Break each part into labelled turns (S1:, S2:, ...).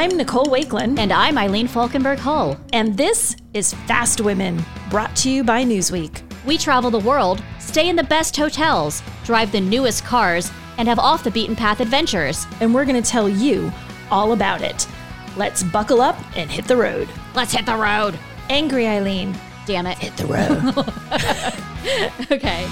S1: I'm Nicole Wakelin.
S2: And I'm Eileen Falkenberg Hull.
S1: And this is Fast Women, brought to you by Newsweek.
S2: We travel the world, stay in the best hotels, drive the newest cars, and have off the beaten path adventures.
S1: And we're going to tell you all about it. Let's buckle up and hit the road.
S2: Let's hit the road.
S1: Angry Eileen.
S2: Damn it.
S1: Hit the road.
S2: okay.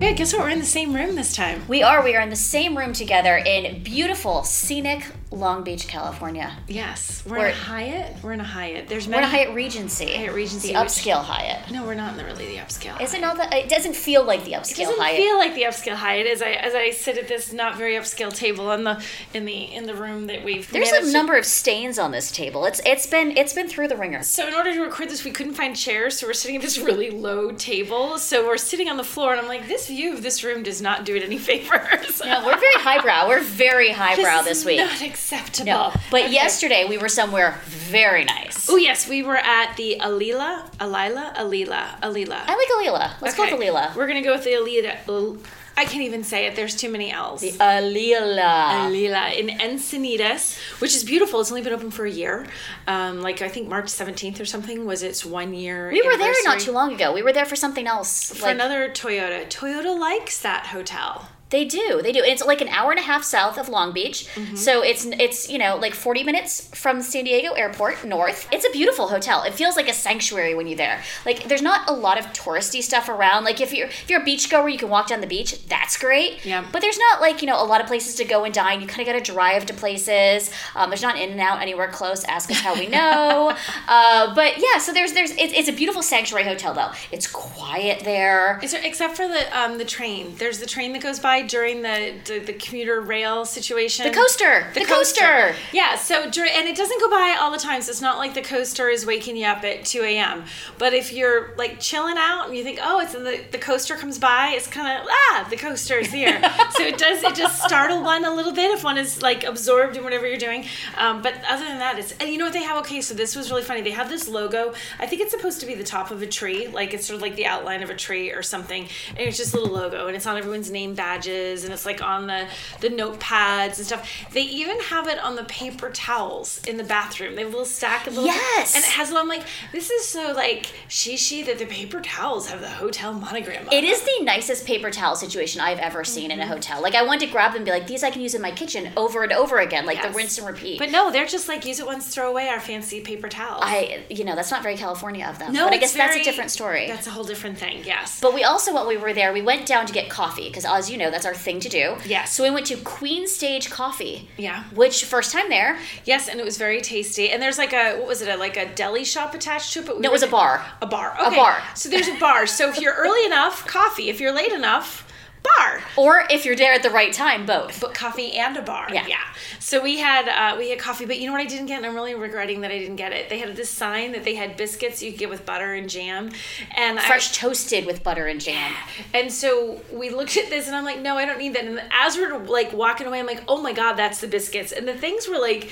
S1: Yeah, guess what? We're in the same room this time.
S2: We are. We are in the same room together in beautiful, scenic Long Beach, California.
S1: Yes, we're, we're in a Hyatt. We're in a Hyatt. There's many,
S2: we're in a Hyatt Regency.
S1: Hyatt Regency,
S2: the upscale Hyatt.
S1: No, we're not in the really the upscale.
S2: Is it not that? It doesn't feel like the upscale
S1: it doesn't
S2: Hyatt.
S1: feel like the upscale Hyatt as I as I sit at this not very upscale table in the in the in the room that we've.
S2: There's a number of stains on this table. It's it's been it's been through the ringer.
S1: So in order to record this, we couldn't find chairs, so we're sitting at this really low table. So we're sitting on the floor, and I'm like, this view of this room does not do it any favors.
S2: no, we're very highbrow. We're very highbrow this,
S1: this
S2: week.
S1: Acceptable.
S2: No. But okay. yesterday we were somewhere very nice.
S1: Oh yes, we were at the Alila, Alila, Alila, Alila.
S2: I like Alila. Let's okay. go with Alila.
S1: We're gonna go with the Alila. I can't even say it. There's too many L's.
S2: The Alila.
S1: Alila in Encinitas, which is beautiful. It's only been open for a year. Um, like I think March 17th or something was its one year.
S2: We were there not too long ago. We were there for something else.
S1: For like, another Toyota. Toyota likes that hotel.
S2: They do. They do. And It's like an hour and a half south of Long Beach. Mm-hmm. So it's it's, you know, like 40 minutes from San Diego airport north. It's a beautiful hotel. It feels like a sanctuary when you're there. Like there's not a lot of touristy stuff around. Like if you're if you're a beach goer, you can walk down the beach. That's great.
S1: Yeah.
S2: But there's not like, you know, a lot of places to go and dine. You kind of got to drive to places. Um, there's not in and out anywhere close. Ask us how we know. uh, but yeah, so there's there's it's, it's a beautiful sanctuary hotel though. It's quiet there.
S1: Is there except for the um the train. There's the train that goes by during the, the, the commuter rail situation.
S2: The coaster.
S1: The, the coaster. coaster. Yeah. So during and it doesn't go by all the time. So it's not like the coaster is waking you up at two a.m. But if you're like chilling out and you think, oh, it's in the the coaster comes by, it's kind of ah, the coaster is here. so it does it just startle one a little bit if one is like absorbed in whatever you're doing. Um, but other than that, it's and you know what they have. Okay, so this was really funny. They have this logo. I think it's supposed to be the top of a tree, like it's sort of like the outline of a tree or something. And it's just a little logo, and it's on everyone's name badges and it's like on the the notepads and stuff. They even have it on the paper towels in the bathroom. They have a little stack of little
S2: yes,
S1: and it has. I'm like, this is so like shishi that the paper towels have the hotel monogram.
S2: It is the nicest paper towel situation I've ever seen mm-hmm. in a hotel. Like I want to grab them and be like, these I can use in my kitchen over and over again, like yes. the rinse and repeat.
S1: But no, they're just like use it once, throw away our fancy paper towels.
S2: I, you know, that's not very California of them.
S1: No,
S2: but I guess
S1: very,
S2: that's a different story.
S1: That's a whole different thing. Yes.
S2: But we also, while we were there, we went down to get coffee because, as you know, that's our thing to do.
S1: Yes.
S2: So we went to Queen Stage Coffee.
S1: Yeah.
S2: Which first time there.
S1: Yes, and it was very tasty. And there's like a what was it? A, like a deli shop attached to it. But
S2: we no, it was a bar.
S1: A bar. Okay.
S2: A bar.
S1: So there's a bar. so if you're early enough, coffee. If you're late enough, bar.
S2: Or if you're there at the right time, both.
S1: But coffee and a bar.
S2: Yeah.
S1: Yeah. So we had uh, we had coffee, but you know what I didn't get, and I'm really regretting that I didn't get it. They had this sign that they had biscuits you could get with butter and jam, and
S2: fresh
S1: I,
S2: toasted with butter and jam.
S1: And so we looked at this, and I'm like, no, I don't need that. And as we're like walking away, I'm like, oh my god, that's the biscuits. And the things were like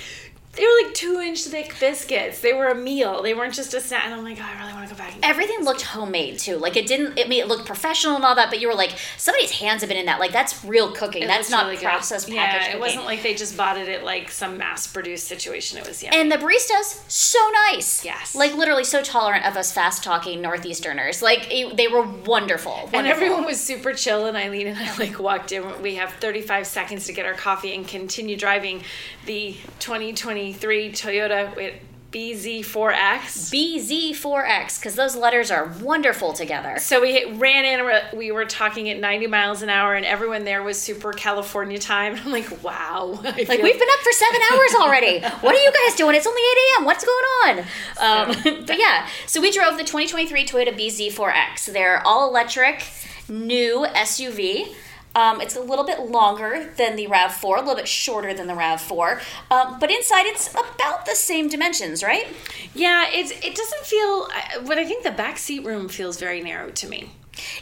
S1: they were like two inch thick biscuits. They were a meal. They weren't just a snack. And I'm like, oh, I really want to go back.
S2: Everything looked homemade too. Like it didn't. It made it look professional and all that. But you were like, somebody's hands have been in that. Like that's real cooking.
S1: It
S2: that's not
S1: really
S2: processed.
S1: Yeah,
S2: cooking.
S1: it wasn't like they just bought it at like some mass produced situation. It was yeah.
S2: And the baristas so nice.
S1: Yes.
S2: Like literally so tolerant of us fast talking northeasterners. Like it, they were wonderful, wonderful.
S1: And everyone was super chill. And Eileen and I like walked in. We have 35 seconds to get our coffee and continue driving the 2023 Toyota with BZ4X.
S2: BZ4X, because those letters are wonderful together.
S1: So we ran in, we were talking at 90 miles an hour, and everyone there was super California time. I'm like, wow.
S2: I like, we've been up for seven hours already. what are you guys doing? It's only 8 a.m. What's going on? Um, but yeah, so we drove the 2023 Toyota BZ4X. They're all electric, new SUV. Um, it's a little bit longer than the RAV4, a little bit shorter than the RAV4, um, but inside it's about the same dimensions, right?
S1: Yeah, it's it doesn't feel. But I think the back seat room feels very narrow to me.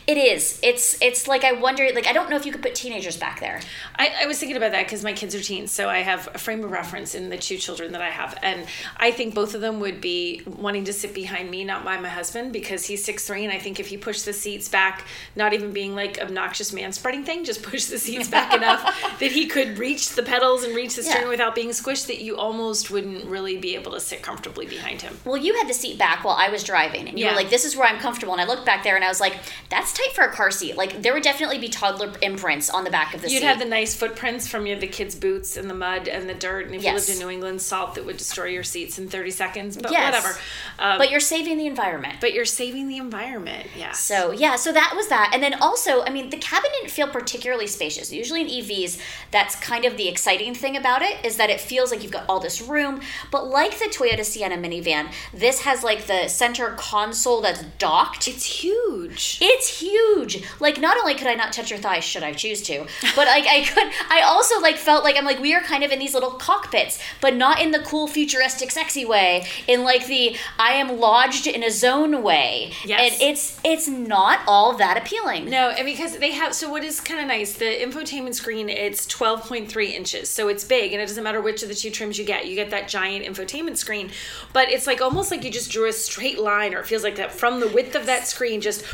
S2: It is. It's it's like I wonder. Like I don't know if you could put teenagers back there.
S1: I, I was thinking about that because my kids are teens, so I have a frame of reference in the two children that I have, and I think both of them would be wanting to sit behind me, not by my husband, because he's six three, and I think if he pushed the seats back, not even being like obnoxious man spreading thing, just push the seats back enough that he could reach the pedals and reach the steering
S2: Yeah.
S1: without being squished, that you almost wouldn't really be able to sit comfortably behind him.
S2: Well, you had the seat back while I was driving, and you
S1: Yeah.
S2: were like, "This is where I'm comfortable." And I looked back there, and I was like, "That's tight for a car seat." Like there would definitely be toddler imprints on the back of the seat.
S1: You'd
S2: seat.
S1: have the nice footprints from your the kids' boots and the mud and the dirt, and if
S2: Yes.
S1: you lived in New England, salt that would destroy your seats in thirty seconds. But
S2: Yes.
S1: whatever. Um,
S2: but you're saving the environment.
S1: but you're saving the environment. Yeah.
S2: So yeah, so that was that, and then also, I mean, the cabin didn't feel particularly spacious. Usually in EVs, that's kind of the exciting thing about it is that it feels like you've got all this room. But like the Toyota Sienna minivan, this has like the center console that's docked.
S1: It's huge.
S2: It's huge. Like not only could I not touch your thighs should I choose to, but like I could I also like felt like I'm like we are kind of in these little cockpits, but not in the cool futuristic sexy way, in like the I am lodged in a zone way.
S1: Yes.
S2: And it's it's not all that appealing.
S1: No, and because they have so what is kind of nice, the infotainment screen it's 12.3 inches, so it's big, and it doesn't matter which of the two trims you get, you get that giant infotainment screen. But it's like almost like you just drew a straight line, or it feels like that from the width of that screen, just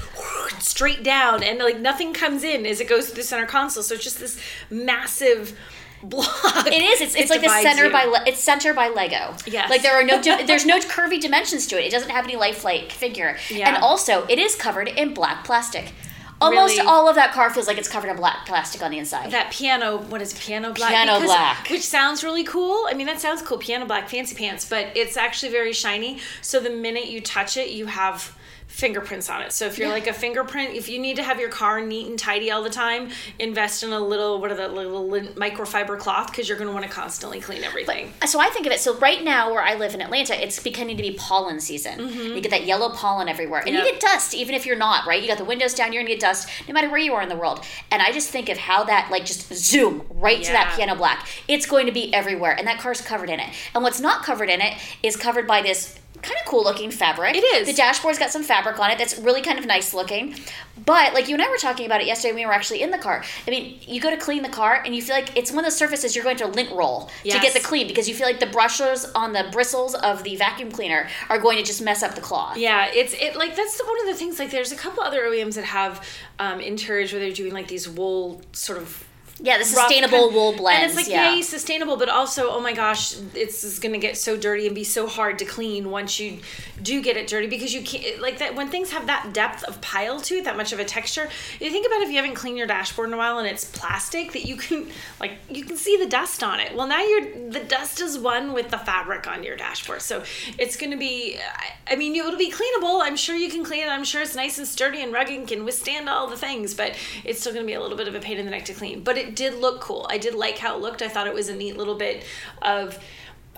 S1: straight down, and like nothing comes in as it goes through the center console. So it's just this massive block.
S2: It is. It's, it's like the center
S1: you.
S2: by le- it's center by Lego.
S1: Yes.
S2: Like there are no di- there's no curvy dimensions to it. It doesn't have any lifelike figure.
S1: Yeah.
S2: And also, it is covered in black plastic. Almost
S1: Really?
S2: all of that car feels like it's covered in black plastic on the inside.
S1: that piano what is it, piano black
S2: Piano
S1: Because-
S2: black.
S1: which sounds really cool i mean that sounds cool piano black fancy pants but it's actually very shiny so the minute you touch it you have fingerprints on it so if you're
S2: Yeah.
S1: like a fingerprint if you need to have your car neat and tidy all the time invest in a little what are the little microfiber cloth because you're going to want to constantly clean everything
S2: so I think of it. So right now, where I live in Atlanta, it's beginning to be pollen season. You get that yellow pollen everywhere, and
S1: Mm-hmm. Yep.
S2: you get dust even if you're not right. You got the windows down, you're gonna get dust no matter where you are in the world. And I just think of how that like just zoom right to that piano black. It's going to be everywhere, and that car's covered in it. And what's not covered in it is covered by this. Kind of cool looking fabric.
S1: It is.
S2: The dashboard's got some fabric on it that's really kind of nice looking. But like you and I were talking about it yesterday when we were actually in the car. I mean, you go to clean the car and you feel like it's one of those surfaces you're going to lint roll to get the clean because you feel like the brushes on the bristles of the vacuum cleaner are going to just mess up the cloth.
S1: Yeah, it's it like that's the, one of the things. Like, there's a couple other OEMs that have um, interiors where they're doing like these wool sort of
S2: Yeah, the sustainable
S1: kind-
S2: wool blends.
S1: And it's like,
S2: yeah.
S1: yay, sustainable, but also, oh my gosh, it's, it's going to get so dirty and be so hard to clean once you do get it dirty because you can't, like that, when things have that depth of pile to it, that much of a texture, you think about if you haven't cleaned your dashboard in a while and it's plastic that you can, like, you can see the dust on it. Well, now you're, the dust is one with the fabric on your dashboard. So it's going to be, I- I mean, it'll be cleanable. I'm sure you can clean it. I'm sure it's nice and sturdy and rugged and can withstand all the things, but it's still going to be a little bit of a pain in the neck to clean. But it did look cool. I did like how it looked. I thought it was a neat little bit of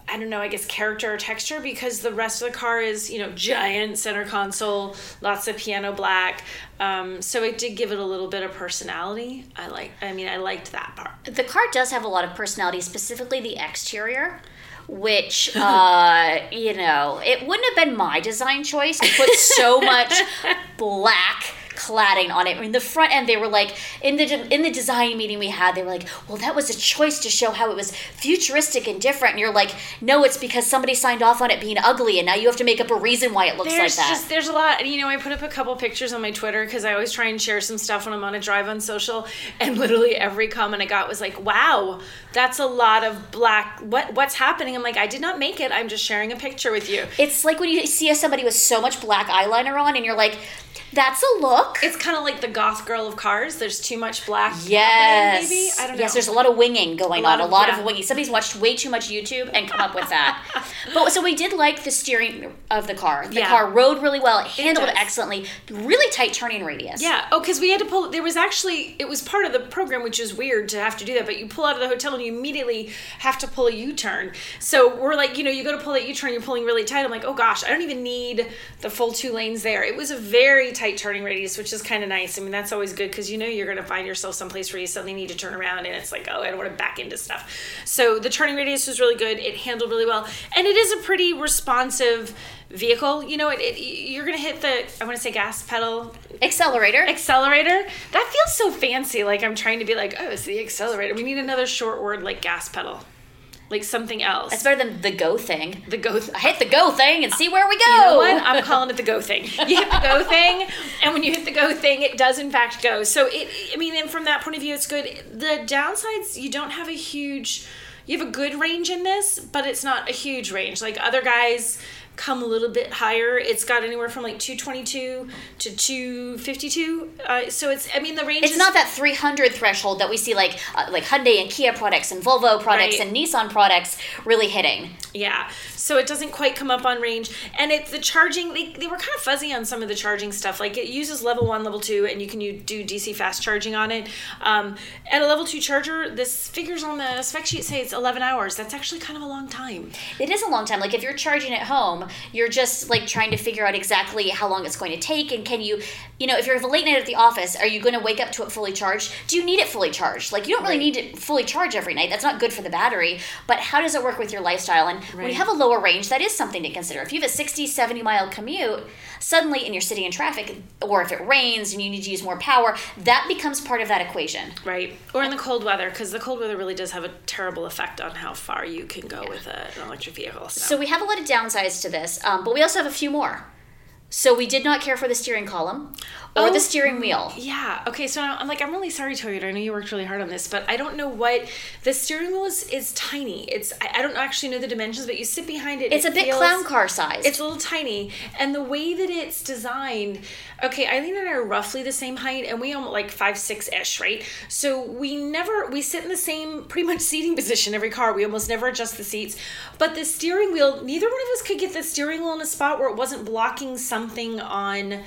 S1: I don't know, I guess character or texture because the rest of the car is, you know, giant center console, lots of piano black. Um, so it did give it a little bit of personality. I like I mean, I liked that part.
S2: the car does have a lot of personality, specifically the exterior. Which, uh, you know, it wouldn't have been my design choice to put so much black cladding on it. I mean, the front end, they were like in the in the design meeting we had, they were like, "Well, that was a choice to show how it was futuristic and different." And you're like, "No, it's because somebody signed off on it being ugly, and now you have to make up a reason why it looks
S1: There's
S2: like that."
S1: just there's a lot. You know, I put up a couple pictures on my Twitter because I always try and share some stuff when I'm on a drive on social, and literally every comment I got was like, "Wow, that's a lot of black. What what's happening?" I'm like, "I did not make it. I'm just sharing a picture with you."
S2: it's like when you see somebody with so much black eyeliner on, and you're like, "That's a look."
S1: It's kind of like the goth girl of cars. There's too much black.
S2: Yes.
S1: maybe I don't know.
S2: Yes, there's a lot of winging going
S1: lot
S2: on.
S1: of-
S2: a lot
S1: yeah.
S2: of winging. Somebody's watched way too much YouTube and come up with that. but so we did like the steering of the car. The
S1: Yeah.
S2: car rode really well. It handled it excellently. Really tight turning radius.
S1: Yeah. Oh, because we had to pull. There was actually it was part of the program, which is weird to have to do that. But you pull out of the hotel and you immediately have to pull a U turn. So we're like, you know, you go to pull that U turn, you're pulling really tight. I'm like, oh gosh, I don't even need the full two lanes there. It was a very tight tight turning radius, which is kind of nice. I mean, that's always good because you know you're going to find yourself someplace where you suddenly need to turn around and it's like, oh, I don't want to back into stuff. So the turning radius was really good. It handled really well, and it is a pretty responsive vehicle. You know, it, it you're going to hit the I want to say gas pedal
S2: Accelerator.
S1: accelerator. That feels so fancy. Like I'm trying to be like, oh, it's the accelerator. We need another short word like gas pedal, like something else.
S2: It's better than the go thing.
S1: the go.
S2: I hit the go thing and see where we go.
S1: You know what? I'm calling it the go thing. You hit the go thing, and when you hit the go thing, it does in fact go. So it, I mean, and from that point of view, it's good. The downsides, you don't have a huge, you have a good range in this, but it's not a huge range. Like other guys come a little bit higher. It's got anywhere from like 222 to 252. Uh, so it's, I mean, the range
S2: It's
S1: is
S2: not that 300 threshold that we see like uh, like Hyundai and Kia products and Volvo products
S1: Right.
S2: and Nissan products really hitting.
S1: Yeah, so it doesn't quite come up on range, and it's the charging. They, they were kind of fuzzy on some of the charging stuff. Like it uses level one, level two, and you can u- do DC fast charging on it. Um, at a level two charger, this figures on the spec sheet say it's 11 hours. That's actually kind of a long time.
S2: It is a long time. Like if you're charging at home, you're just like trying to figure out exactly how long it's going to take and can you, you know, if you're a late night at the office, are you going to wake up to it fully charged? Do you need it fully charged? Like you don't really
S1: Right.
S2: need it fully charged every night. That's not good for the battery. But how does it work with your lifestyle? And when you have a lower range, that is something to consider. If you have a 60, 70 mile commute, suddenly and you're sitting in traffic, or if it rains and you need to use more power, that becomes part of that equation.
S1: Right. Or in the cold weather, because the cold weather really does have a terrible effect on how far you can go with a, an electric vehicle. So,
S2: So we have a lot of downsides to this, um, but we also have a few more. So we did not care for the steering column or
S1: Oh.
S2: the steering wheel.
S1: Yeah. Okay. So I'm like, I'm really sorry, Toyota. I know you worked really hard on this, but I don't know what the steering wheel is. Is tiny. It's I, I don't actually know the dimensions, but you sit behind it.
S2: It's
S1: it
S2: a bit
S1: feels-
S2: clown car sized.
S1: It's a little tiny, and the way that it's designed. Okay, Eileen and I are roughly the same height, and we almost like five six ish, right? So we never we sit in the same pretty much seating position every car. We almost never adjust the seats, but the steering wheel. Neither one of us could get the steering wheel in a spot where it wasn't blocking something on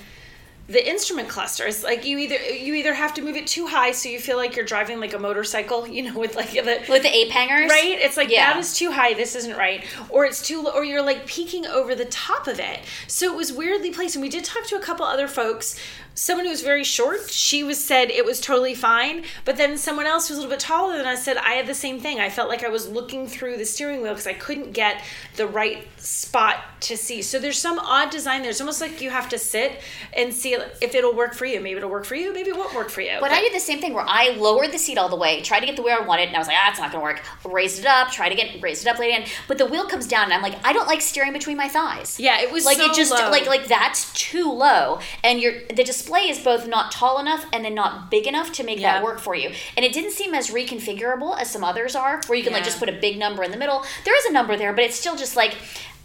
S1: the instrument clusters like you either you either have to move it too high so you feel like you're driving like a motorcycle you know with like the
S2: with the ape hangers.
S1: right it's like
S2: Yeah.
S1: that is too high this isn't right or it's too low or you're like peeking over the top of it so it was weirdly placed and we did talk to a couple other folks someone who was very short she was said it was totally fine but then someone else who was a little bit taller than us said i had the same thing i felt like i was looking through the steering wheel because i couldn't get the right spot to see so there's some odd design there it's almost like you have to sit and see if it'll work for you maybe it'll work for you maybe it won't work for you
S2: But I did the same thing where I lowered the seat all the way, tried to get the way I wanted, and I was like, ah, it's not gonna work. Raised it up, tried again, raised it up later again. But the wheel comes down, and I'm like, I don't like steering between my thighs.
S1: yeah it was
S2: like
S1: so
S2: it just
S1: low.
S2: like like that's too low and your the display is both not tall enough and then not big enough to make
S1: Yeah.
S2: that work for you. And it didn't seem as reconfigurable as some others are where you can like just put a big number in the middle. There is a number there but it's still just like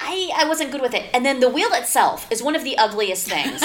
S2: I, I wasn't good with it. And then the wheel itself is one of the ugliest things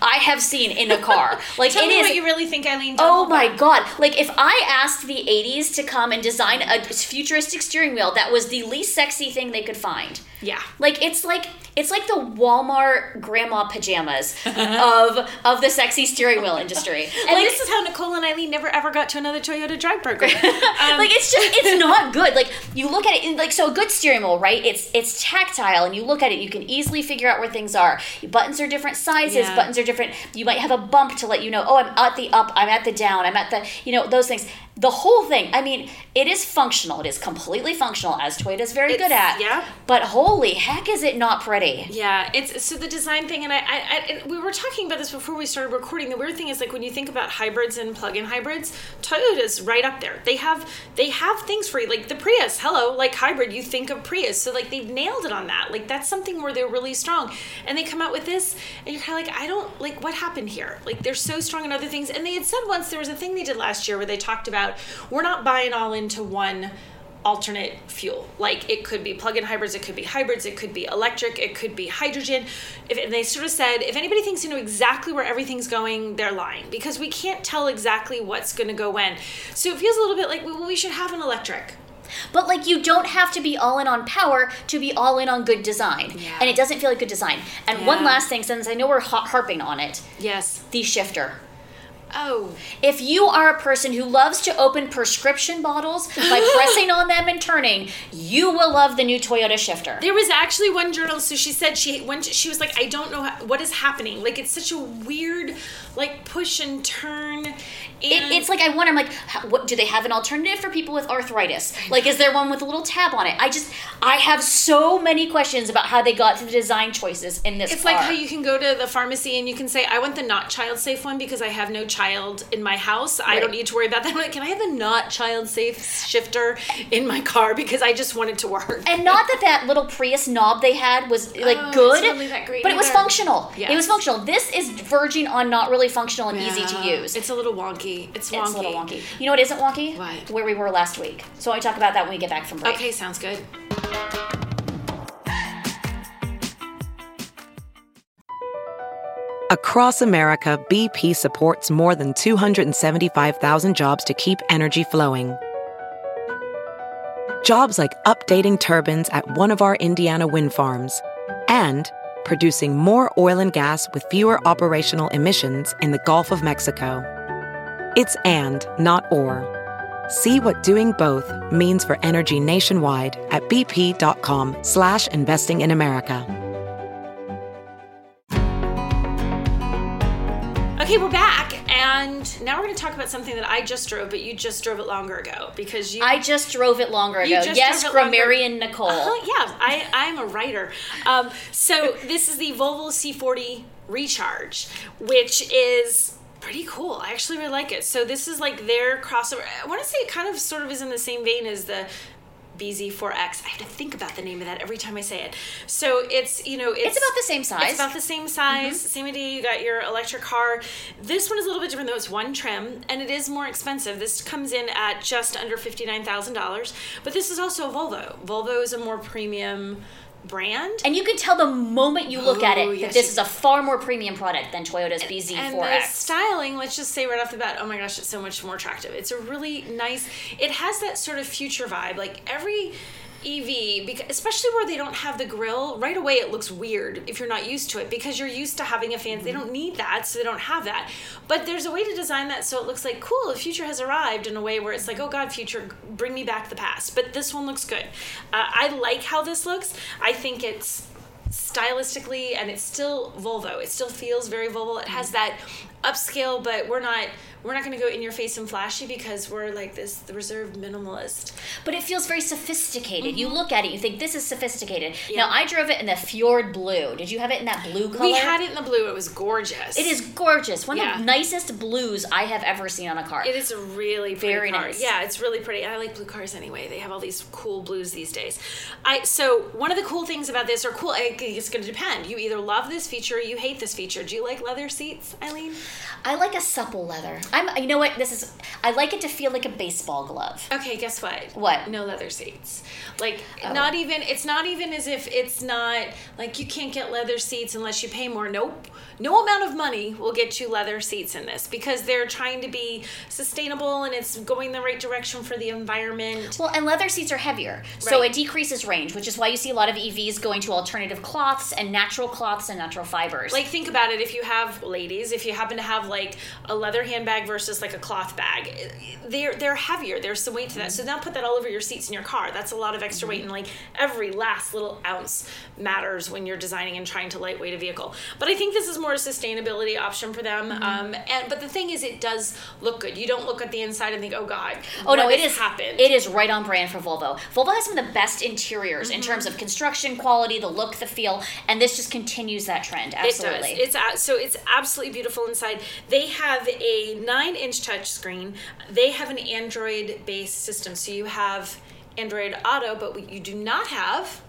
S2: I have seen in a car. Like
S1: Tell
S2: it
S1: me
S2: is
S1: what you really think, Eileen.
S2: Oh my
S1: about-
S2: god. Like if I asked the 80s to come and design a futuristic steering wheel, that was the least sexy thing they could find.
S1: Yeah.
S2: Like it's like it's like the Walmart grandma pajamas of of the sexy steering wheel industry.
S1: And
S2: like,
S1: this is how Nicole and Eileen never ever got to another Toyota Drive program. Um,
S2: like it's just it's not good. Like you look at it and like so a good steering wheel, right? It's it's tactile and you look at it, you can easily figure out where things are. Buttons are different sizes,
S1: Yeah.
S2: buttons are different. You might have a bump to let you know, oh, I'm at the up, I'm at the down, I'm at the you know those things. The whole thing. I mean, it is functional. It is completely functional, as Toyota's very good at.
S1: yeah.
S2: But holy heck, is it not pretty?
S1: Yeah, it's so the design thing, and I, I, I and we were talking about this before we started recording. The weird thing is like when you think about hybrids and plug-in hybrids, Toyota's right up there. They have they have things for you, like the Prius. Hello, like hybrid, you think of Prius. So like they've nailed it on that. Like that's something where they're really strong, and they come out with this, and you're kind of like, I don't like what happened here. Like they're so strong in other things, and they had said once there was a thing they did last year where they talked about we're not buying all into one alternate fuel. Like it could be plug-in hybrids, it could be hybrids, it could be electric, it could be hydrogen. If and they sort of said if anybody thinks you know exactly where everything's going, they're lying because we can't tell exactly what's going to go when. So it feels a little bit like well, we should have an electric.
S2: But like you don't have to be all in on power to be all in on good design.
S1: Yeah.
S2: And it doesn't feel like good design. And one last thing, since I know we're harping on it,
S1: Yes.
S2: the shifter.
S1: Oh.
S2: If you are a person who loves to open prescription bottles by pressing on them and turning, you will love the new Toyota Shifter.
S1: There was actually one journalist who she said she when she was like, I don't know how, what is happening. Like it's such a weird, like push and turn.
S2: It, it's like I wonder. I'm like, how, what do they have an alternative for people with arthritis? Like, is there one with a little tab on it? I just, I have so many questions about how they got to the design choices in this.
S1: It's
S2: car.
S1: like how you can go to the pharmacy and you can say, I want the not child safe one because I have no child in my house. I don't need to worry about that. I'm like, can I have the not child safe shifter in my car because I just want it to work?
S2: And not that that little Prius knob they had was oh, like
S1: Oh, it's
S2: good,
S1: really
S2: but it was
S1: either.
S2: functional. It was functional. This is verging on not really functional and easy to use.
S1: It's a little wonky. It's wonky.
S2: It's a little wonky. You know what isn't wonky?
S1: What?
S2: Where we were last week. So I talk about that when we get back from break.
S1: Okay, sounds good.
S3: Across America, BP supports more than 275,000 jobs to keep energy flowing. Jobs like updating turbines at one of our Indiana wind farms and producing more oil and gas with fewer operational emissions in the Gulf of Mexico. It's and, not or. See what doing both means for energy nationwide at bp.com slash investing in America.
S1: Okay, we're back, and now we're going to talk about something that I just drove, but you just drove it longer ago because you.
S2: I just drove it longer ago.
S1: just
S2: Yes,
S1: drove it longer-
S2: grammarian Nicole.
S1: Uh-huh, yeah, I, I'm a writer. Um, so this is the Volvo C40 Recharge, which is pretty cool. I actually really like it. So this is like their crossover. I want to say it kind of sort of is in the same vein as the BZ4X. I have to think about the name of that every time I say it. So it's you know it's,
S2: It's about the same size.
S1: It's about the same size. Mm-hmm. Same idea. You got your electric car. This one is a little bit different though. It's one trim and it is more expensive. This comes in at just under fifty nine thousand dollars. But this is also a Volvo. Volvo is a more premium brand.
S2: And you can tell the moment you look at
S1: Oh,
S2: it
S1: yes,
S2: that this is a far more premium product than Toyota's
S1: and the
S2: BZ4X.
S1: styling, let's just say right off the bat, oh my gosh, it's so much more attractive. It's a really nice. It has that sort of future vibe. Like every EV, because, especially where they don't have the grill, right away it looks weird if you're not used to it because you're used to having a fan. They don't need that, so they don't have that. But there's a way to design that so it looks like cool. The future has arrived in a way where it's like, oh god, future, bring me back the past. But this one looks good. Uh, I like how this looks. I think it's stylistically and it's still Volvo. It still feels very Volvo. It has that upscale, but we're not we're not going to go in your face and flashy because we're like this reserved minimalist.
S2: But it feels very sophisticated. You look at it, you think this is sophisticated.
S1: Mm-hmm. Yeah.
S2: Now I drove it in the Fjord blue. Did you have it in that blue color?
S1: We had it in the blue. It was gorgeous.
S2: It is gorgeous. One
S1: Yeah.
S2: of the nicest blues I have ever seen on a car.
S1: It is a really pretty
S2: Very
S1: car.
S2: nice.
S1: Yeah, it's really pretty. And I like blue cars anyway. They have all these cool blues these days. I so one of the cool things about this, or cool, I think it's going to depend. You either love this feature, or you hate this feature. Do you like leather seats, Eileen?
S2: I like a supple leather. I'm. You know what? This is. I like it to feel like a baseball glove.
S1: Okay, guess what?
S2: What?
S1: No leather seats. Like
S2: Oh.
S1: not even it's not even as if it's not like you can't get leather seats unless you pay more. Nope. No amount of money will get you leather seats in this because they're trying to be sustainable and it's going the right direction for the environment.
S2: Well, and leather seats are heavier, so
S1: Right.
S2: it decreases range, which is why you see a lot of EVs going to alternative cloths and natural cloths and natural fibers.
S1: Like think about it if you have ladies, if you happen to have like a leather handbag versus like a cloth bag, they're they're heavier. There's some weight to that. So now put that all over your seats in your car. That's a lot of extra weight and like every last little ounce matters when you're designing and trying to lightweight a vehicle. But I think this is more a sustainability option for them. Um, and but the thing is, it does look good. You don't look at the inside and think, oh god,
S2: Oh no, it
S1: has
S2: is
S1: happened.
S2: It is right on brand for Volvo. Volvo has some of the best interiors in
S1: Mm-hmm.
S2: terms of construction quality, the look, the feel, and this just continues that trend. Absolutely.
S1: It does. It's so it's absolutely beautiful inside. They have a nine-inch touchscreen. They have an Android-based system, so you have Android Auto, but what you do not have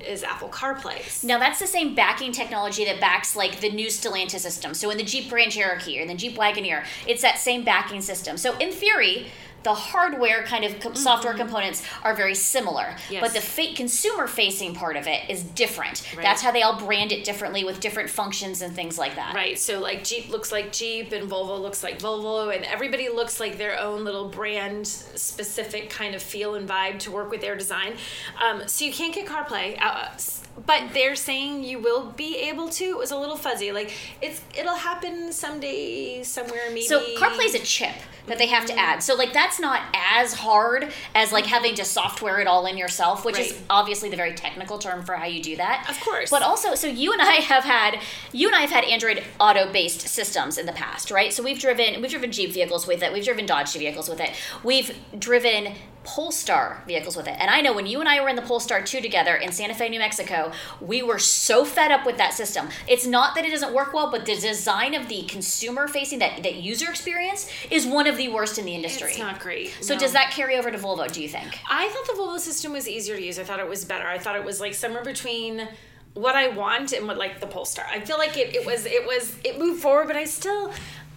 S1: is Apple CarPlay.
S2: now that's the same backing technology that backs like the new Stellantis system. So in the Jeep Grand Cherokee or the Jeep Wagoneer, it's that same backing system. So in theory, the hardware kind of co- software components are very similar,
S1: Mm-hmm. Yes.
S2: but the fa- consumer-facing part of it is different.
S1: Right.
S2: That's how they all brand it differently with different functions and things like that.
S1: Right, so like Jeep looks like Jeep and Volvo looks like Volvo, and everybody looks like their own little brand specific kind of feel and vibe to work with their design. Um, so you can't get CarPlay. Uh, s- but they're saying you will be able to. It was a little fuzzy. Like it's it'll happen someday somewhere maybe.
S2: So CarPlay is a chip that they have to mm-hmm. add. So like that's not as hard as like mm-hmm. having to software it all in yourself, which is obviously the very technical term for how you do that.
S1: Of course.
S2: But also, so you and I have had you and I have had Android Auto based systems in the past, right? So we've driven we've driven Jeep vehicles with it, we've driven Dodge vehicles with it, we've driven Polestar vehicles with it. And I know when you and I were in the Polestar 2 together in Santa Fe, New Mexico, we were so fed up with that system. It's not that it doesn't work well, but the design of the consumer facing that, that user experience is one of the worst in the industry.
S1: it's not great.
S2: So
S1: no.
S2: does that carry over to Volvo, do you think?
S1: I thought the Volvo system was easier to use. I thought it was better. I thought it was like somewhere between what I want and what like the Polestar. I feel like it, it was it was it moved forward, but I still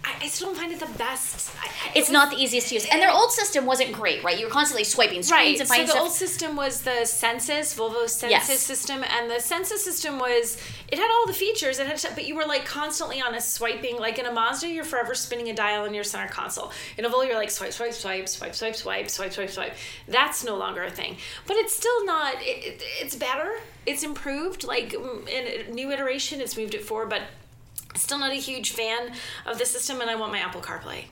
S1: I, I still don't find it the best. I, I- it
S2: It's
S1: was-
S2: not the easiest to use. And their old system wasn't great, right? You were constantly swiping screens
S1: Right.
S2: and
S1: So the
S2: stuff.
S1: old system was the Sensus, Volvo Sensus
S2: Yes.
S1: system, and the Sensus system was it had all the features. It had, but you were like constantly on a swiping. Like in a Mazda, you're forever spinning a dial in your center console. In a Volvo, you're like swipe, swipe, swipe, swipe, swipe, swipe, swipe, swipe, swipe. That's no longer a thing. But it's still not. It, it, it's better. It's improved. Like mm, in a new iteration, it's moved it forward, but. Still not a huge fan of the system, and I want my Apple CarPlay.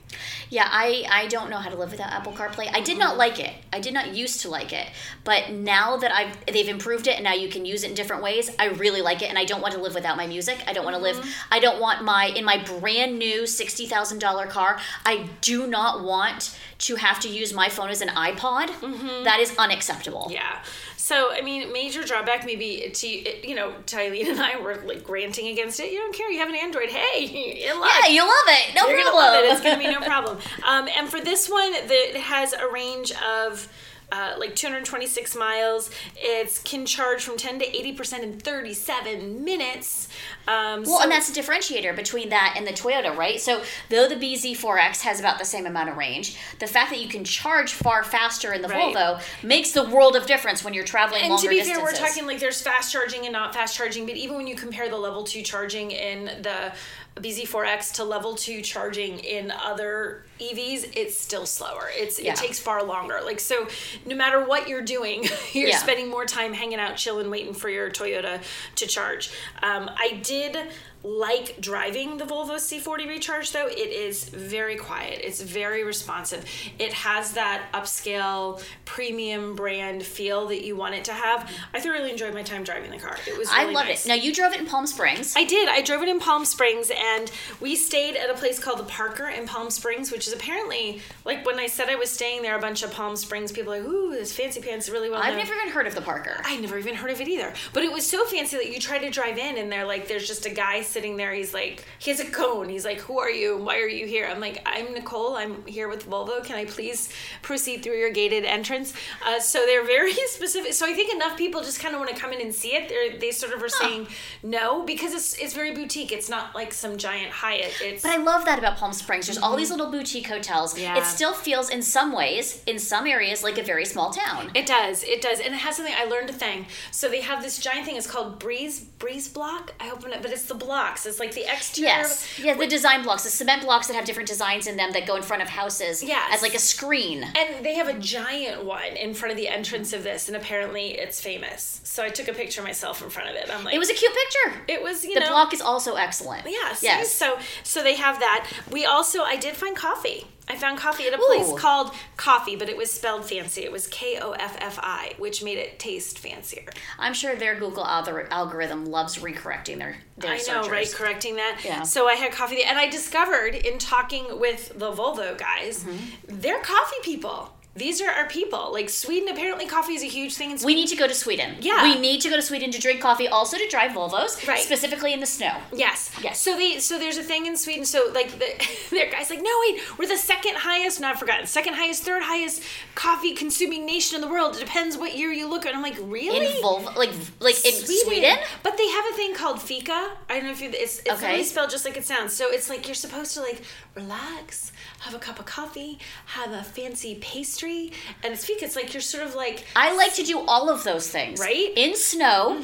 S2: Yeah, I, I don't know how to live without Apple CarPlay. I did not mm-hmm. like it. I did not used to like it. But now that I've they've improved it and now you can use it in different ways, I really like it and I don't want to live without my music. I don't want to live mm-hmm. I don't want my in my brand new sixty thousand dollar car, I do not want to have to use my phone as an iPod. Mm-hmm. That is unacceptable.
S1: Yeah. So, I mean, major drawback maybe to, you know, Eileen and I were like ranting against it. You don't care. You have an Android. Hey, in luck.
S2: Yeah, you love it. No
S1: You're
S2: problem.
S1: gonna love it. It's gonna be no problem. Um, and for this one, that has a range of uh, like 226 miles. It can charge from 10 to 80 percent in 37 minutes. Um,
S2: Well,
S1: so-
S2: and that's the differentiator between that and the Toyota, right? So, though the BZ4X has about the same amount of range, the fact that you can charge far faster in the
S1: Right.
S2: Volvo makes the world of difference when you're traveling
S1: and
S2: longer
S1: to be
S2: distances.
S1: fair, we're talking like there's fast charging and not fast charging, but even when you compare the level two charging in the BZ4X to level two charging in other EVs, it's still slower. It's
S2: Yeah.
S1: it takes far longer. Like so, no matter what you're doing, you're
S2: Yeah.
S1: spending more time hanging out, chilling, waiting for your Toyota to charge. Um, I did like driving the Volvo C40 Recharge though. It is very quiet. It's very responsive. It has that upscale premium brand feel that you want it to have. I thoroughly enjoyed my time driving the car. It was
S2: I love
S1: nice.
S2: it. Now, you drove it in Palm Springs.
S1: I did. I drove it in Palm Springs and we stayed at a place called the Parker in Palm Springs, which is apparently like when I said I was staying there, a bunch of Palm Springs people like, ooh, this fancy pants is really well
S2: I've
S1: known."
S2: never even heard of the Parker.
S1: I never even heard of it either. But it was so fancy that you try to drive in and they're like, there's just a guy sitting there. He's like, he has a cone. He's like, who are you? Why are you here? I'm like, I'm Nicole. I'm here with Volvo. Can I please proceed through your gated entrance? Uh, so they're very specific. So I think enough people just kind of want to come in and see it. They're, they sort of are saying no because it's, it's very boutique. It's not like some giant Hyatt. It's
S2: But I love that about Palm Springs. There's all these little boutique hotels.
S1: Yeah.
S2: It still feels, in some ways, in some areas, like a very small town.
S1: It does. It does. And it has something I learned a thing. So they have this giant thing. It's called Breeze Breeze Block. I open it, but it's the blocks. It's like the exterior.
S2: Yes. Yeah, the design blocks, the cement blocks that have different designs in them that go in front of houses
S1: Yes.
S2: as like a screen.
S1: And they have a giant one in front of the entrance of this, and apparently it's famous. So I took a picture of myself in front of it. I'm like,
S2: It was a cute picture.
S1: it was, you know.
S2: the
S1: know,
S2: block is also excellent.
S1: Yes.
S2: Yes.
S1: So so they have that. We also I did find coffee. I found coffee at a place
S2: Ooh.
S1: called Coffee, but it was spelled fancy. It was K O F F I, which made it taste fancier.
S2: I'm sure their Google algor- algorithm loves recorrecting their their
S1: I know,
S2: searchers.
S1: right? Correcting that.
S2: Yeah.
S1: So I had coffee, and I discovered in talking with the Volvo guys,
S2: Mm-hmm.
S1: they're coffee people. These are our people. Like Sweden, apparently coffee is a huge thing in
S2: We need to go to Sweden.
S1: Yeah.
S2: We need to go to Sweden to drink coffee, also to drive Volvos,
S1: Right.
S2: specifically in the snow.
S1: Yes.
S2: Yes.
S1: So they so there's a thing in Sweden. So like the their guys like no wait we're the second highest no I've forgotten second highest third highest coffee consuming nation in the world. It depends what year you look at. And I'm like really
S2: In Volvo, like like in Sweden.
S1: But they have a thing called fika. I don't know if you, it's it's
S2: Okay.
S1: really spelled just like it sounds. So it's like you're supposed to like relax, have a cup of coffee, have a fancy pastry and it's fika. It's like you're sort of like
S2: I like to do all of those things.
S1: Right?
S2: In snow,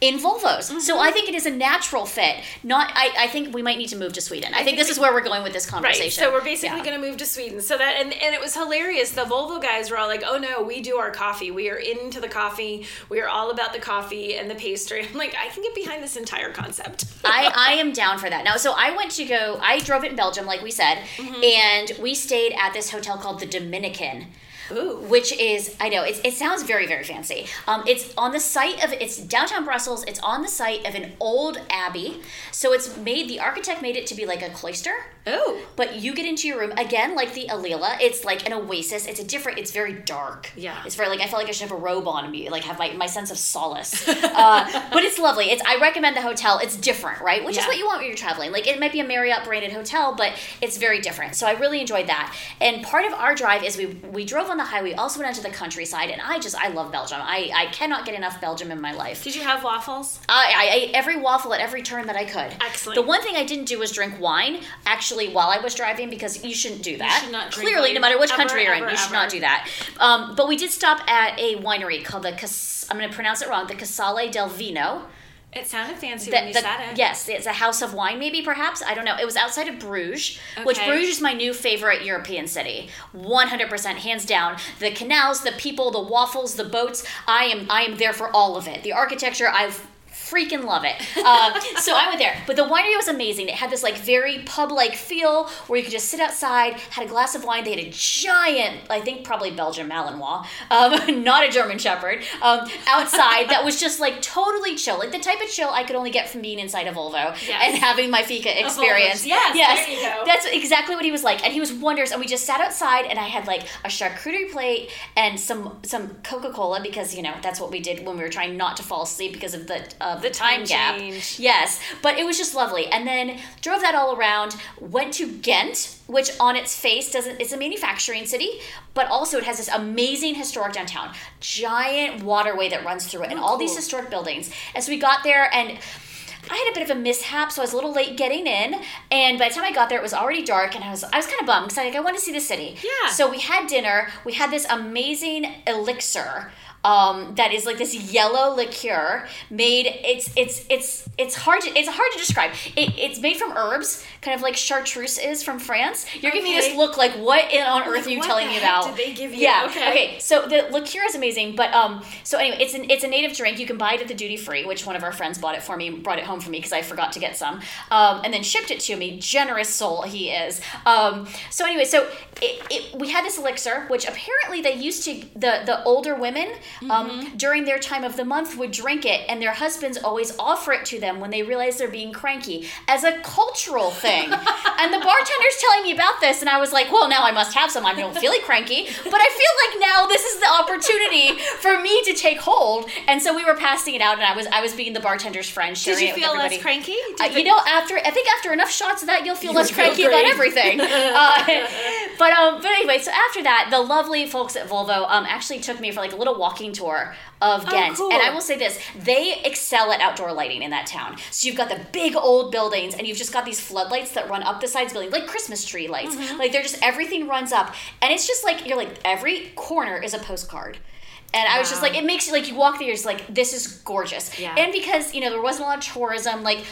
S2: in Volvos. So I think it is a natural fit. Not I, I think we might need to move to Sweden. I, think, this is where we're going with this conversation.
S1: Right. So we're basically
S2: Yeah.
S1: going to move to Sweden. So that and, and it was hilarious. The Volvo guys were all like, "Oh no, we do our coffee. We are into the coffee. We are all about the coffee and the pastry." I'm like, I can get behind this entire concept.
S2: I, I am down for that. Now, so I went to go, I drove it in Belgium, like we said,
S1: Mm-hmm.
S2: and we stayed at this hotel called the Dominican.
S1: Ooh.
S2: Which is, I know, it sounds very, very fancy. Um, it's on the site of, it's downtown Brussels. It's on the site of an old abbey. So it's made, the architect made it to be like a cloister.
S1: Oh.
S2: But you get into your room again, like the Alila. It's like an oasis. It's a different. It's very dark.
S1: Yeah.
S2: It's very like I feel like I should have a robe on and be like have my, my sense of solace. uh, but it's lovely. It's I recommend the hotel. It's different, right? Which is what you want when you're traveling. Like it might be a Marriott branded hotel, but it's very different. So I really enjoyed that. And part of our drive is we we drove on the highway. Also went out to the countryside, and I just I love Belgium. I I cannot get enough Belgium in my life.
S1: Did you have waffles?
S2: I, I ate every waffle at every turn that I could.
S1: Excellent.
S2: The one thing I didn't do was drink wine, actually, while I was driving, because you shouldn't do that.
S1: should not
S2: Clearly,
S1: wine
S2: no matter which
S1: ever,
S2: country you're in, you should
S1: ever.
S2: not do that. Um, but we did stop at a winery called the Cas- I'm going to pronounce it wrong, the Casale del Vino.
S1: It sounded fancy
S2: The-
S1: when you
S2: the-
S1: said it.
S2: Yes, it's a house of wine, maybe, perhaps. I don't know. It was outside of Bruges, which Bruges is my new favorite European city. 100% hands down. The canals, the people, the waffles, the boats. I am I am there for all of it. The architecture, I've freaking love it. Uh, so I went there. But the winery was amazing. It had this like very pub-like feel where you could just sit outside, had a glass of wine. They had a giant, I think probably Belgian Malinois, um, not a German Shepherd, um, outside that was just like totally chill. Like the type of chill I could only get from being inside a Volvo
S1: Yes.
S2: and having my Fika experience.
S1: Yes,
S2: yes.
S1: there you go.
S2: That's exactly what he was like. And he was wondrous. And we just sat outside and I had like a charcuterie plate and some some Coca-Cola because, you know, that's what we did when we were trying not to fall asleep because of the uh, the time,
S1: time
S2: gap.
S1: change.
S2: Yes, but it was just lovely. And then drove that all around, went to Ghent, which on its face doesn't it's a manufacturing city, but also it has this amazing historic downtown. Giant waterway that runs through it and oh, all these historic buildings. As we got there and I had a bit of a mishap, so I was a little late getting in. And by the time I got there, it was already dark, and I was I was kind of bummed because I like I wanted to see the city.
S1: Yeah.
S2: So we had dinner. We had this amazing elixir. Um, that is like this yellow liqueur made it's it's it's it's hard to it's hard to describe it, it's made from herbs kind of like chartreuse is from france you're giving me this
S1: Okay.
S2: look like what in, on earth are you telling me about
S1: did they give you?
S2: yeah
S1: Okay.
S2: okay so the liqueur is amazing, but um, so anyway, it's an it's a native drink. You can buy it at the duty free, which one of our friends bought it for me, brought it home for me because I forgot to get some, um, and then shipped it to me. Generous soul he is. Um, so anyway, so it, it, we had this elixir, which apparently they used to the the older women um, during their time of the month would drink it, and their husbands always offer it to them when they realize they're being cranky as a cultural thing. and the bartender's telling me about this, and I was like, well, now I must have some. I don't feel like cranky, but I feel like now this is the opportunity for me to take hold. And so we were passing it out, and I was I was being the bartender's friend, sharing
S1: Did you feel less cranky?
S2: Uh, you know, after I think after enough shots of that, you'll feel less
S1: feel
S2: cranky about everything. uh, but um, but anyway, so after that, the lovely folks at Volvo um actually took me for like a little walking tour of oh, Ghent,
S1: cool.
S2: and I will say this: they excel at outdoor lighting in that town. So you've got the big old buildings, and you've just got these floodlights that run up the sides of buildings, like Christmas tree lights. Mm-hmm. Like they're just everything runs up, and it's just like you're like every corner is a postcard. And I was just like, it makes you like you walk there, you're just like, this is gorgeous.
S1: Yeah.
S2: And because you know there wasn't a lot of tourism, like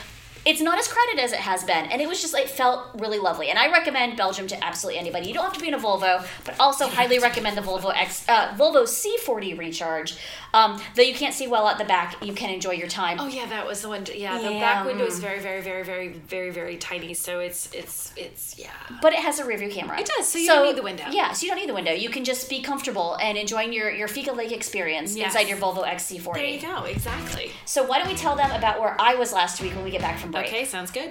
S2: it's not as crowded as it has been, and it was just like felt really lovely. And I recommend Belgium to absolutely anybody. You don't have to be in a Volvo, but also highly recommend the Volvo X, uh, Volvo C40 Recharge. Um, though you can't see well at the back, you can enjoy your time.
S1: Oh yeah, that was the one. Yeah, the
S2: Yeah,
S1: back window is very, very, very, very, very, very tiny. So it's it's it's yeah.
S2: But it has a rear view camera.
S1: It does, so you don't need the window.
S2: Yeah, so you don't need the window. You can just be comfortable and enjoying your, your Fika Lake experience
S1: Yes.
S2: inside your Volvo XC40.
S1: There you go. Exactly.
S2: So why don't we tell them about where I was last week when we get back from break?
S1: Okay, sounds good.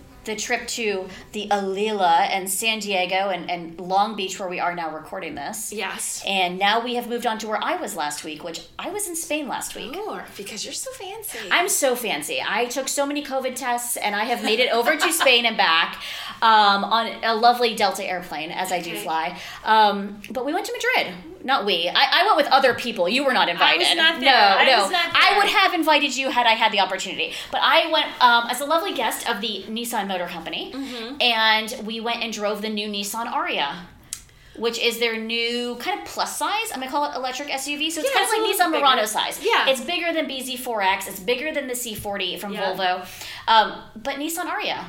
S2: The trip to the Alila and San Diego and, and Long Beach, where we are now recording this.
S1: Yes.
S2: And now we have moved on to where I was last week, which I was in Spain last week.
S1: Or because you're so fancy.
S2: I'm so fancy. I took so many COVID tests and I have made it over to Spain and back um, on a lovely Delta airplane, as I do fly. Um, but we went to Madrid. Not we. I, I went with other people. You were not invited.
S1: I was not there.
S2: No,
S1: I
S2: no.
S1: was not
S2: I would have invited you had I had the opportunity. But I went um, as a lovely guest of the Nissan Motor Company,
S1: Mm-hmm.
S2: and we went and drove the new Nissan Ariya. Which is their new kind of plus size? I'm gonna call it electric SUV. So it's
S1: Yeah,
S2: kind
S1: it's
S2: of like Nissan. Murano size.
S1: Yeah.
S2: It's bigger than BZ4X. It's bigger than the C40 from
S1: Yeah.
S2: Volvo. Um, but Nissan Ariya.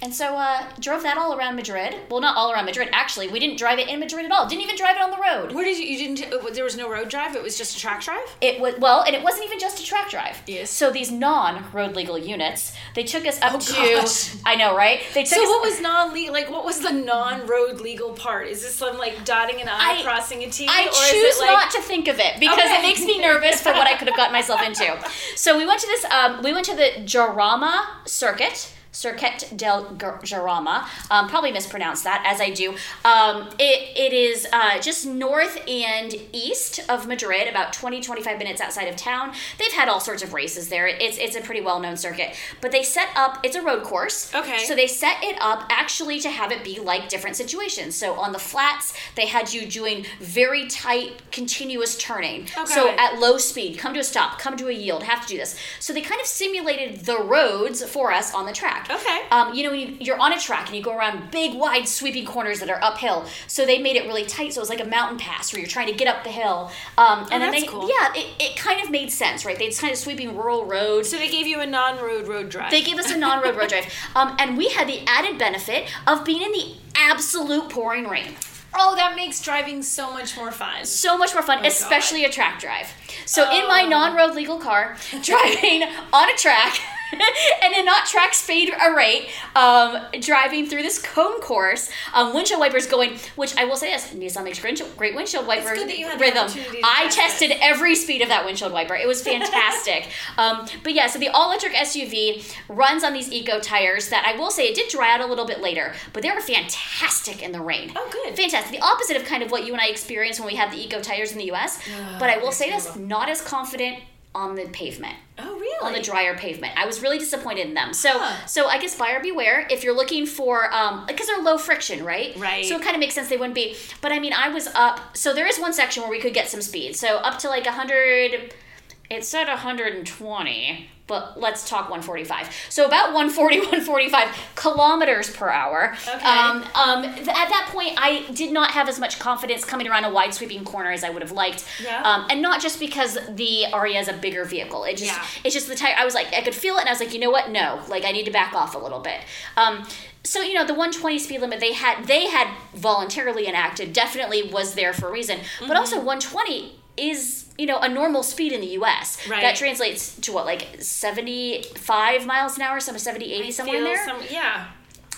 S2: And so uh, drove that all around Madrid. Well, not all around Madrid. Actually, we didn't drive it in Madrid at all. Didn't even drive it on the road.
S1: Where did you? You didn't. uh, There was no road drive. It was just a track drive.
S2: It was well, and it wasn't even just a track drive.
S1: Yes.
S2: So these non-road legal units, they took us up
S1: Oh,
S2: to.
S1: gosh.
S2: I know, right? They took
S1: So
S2: us.
S1: what was non legal? Like what was the non road legal part? Is this some like dotting an I,
S2: I-
S1: crossing a T?
S2: I
S1: or is
S2: choose
S1: it like,
S2: not to think of it because
S1: Okay.
S2: it makes me nervous for what I could have gotten myself into. So we went to this. Um, we went to the Jarama Circuit. Circuit del Jarama. Um, probably mispronounced that as I do. Um, it, it is uh, just north and east of Madrid, about 20 25 minutes outside of town. They've had all sorts of races there. It's, it's a pretty well known circuit. But they set up, it's a road course.
S1: Okay.
S2: So they set it up actually to have it be like different situations. So on the flats, they had you doing very tight, continuous turning.
S1: Okay.
S2: So at low speed, come to a stop, come to a yield, have to do this. So they kind of simulated the roads for us on the track.
S1: Okay.
S2: Um, you know, when you, you're on a track and you go around big, wide, sweeping corners that are uphill. So they made it really tight. So it was like a mountain pass where you're trying to get up the hill. Um, and then
S1: Oh, that's
S2: they,
S1: cool.
S2: yeah, it, it kind of made sense, right? They kind of sweeping rural roads.
S1: So they gave you a non road road drive.
S2: They gave us a non-road road drive, um, and we had the added benefit of being in the absolute pouring rain.
S1: oh, that makes driving so much more fun.
S2: So much more fun,
S1: Oh,
S2: especially a track drive. So in my
S1: Oh.
S2: non-road legal car, driving on a track. and in not track speed or rate, um, driving through this cone course, um, windshield wipers going, which I will say this, Nissan makes great, windshield wiper
S1: good that you had the
S2: rhythm. I tested
S1: it.
S2: every speed of that windshield wiper. It was fantastic. um, but yeah, so the all-electric SUV runs on these eco tires that I will say it did dry out a little bit later, but they were fantastic in the rain.
S1: Oh, good.
S2: Fantastic. The opposite of kind of what you and I experienced when we had the eco tires in the US. but I will say this, not as confident on the pavement.
S1: Oh, really?
S2: On the drier pavement, I was really disappointed in them. So,
S1: Huh.
S2: so I guess buyer beware if you're looking for, um, because they're low friction, right?
S1: Right.
S2: So it kind of makes sense they wouldn't be. But I mean, I was up. So there is one section where we could get some speed. So up to like a hundred. It said 120, but let's talk 145. So about 140, 145 kilometers per hour.
S1: Okay.
S2: Um, um, th- at that point, I did not have as much confidence coming around a wide sweeping corner as I would have liked.
S1: Yeah.
S2: Um, and not just because the Ariya is a bigger vehicle. It just
S1: Yeah.
S2: it's just the tire. I was like, I could feel it, and I was like, you know what? No, like I need to back off a little bit. Um, so you know, the 120 speed limit they had they had voluntarily enacted definitely was there for a reason, but
S1: Mm-hmm.
S2: also 120 is you know a normal speed in the U.S.
S1: Right.
S2: That translates to what like 75 miles an hour, some 70, 80 somewhere in there.
S1: some- yeah.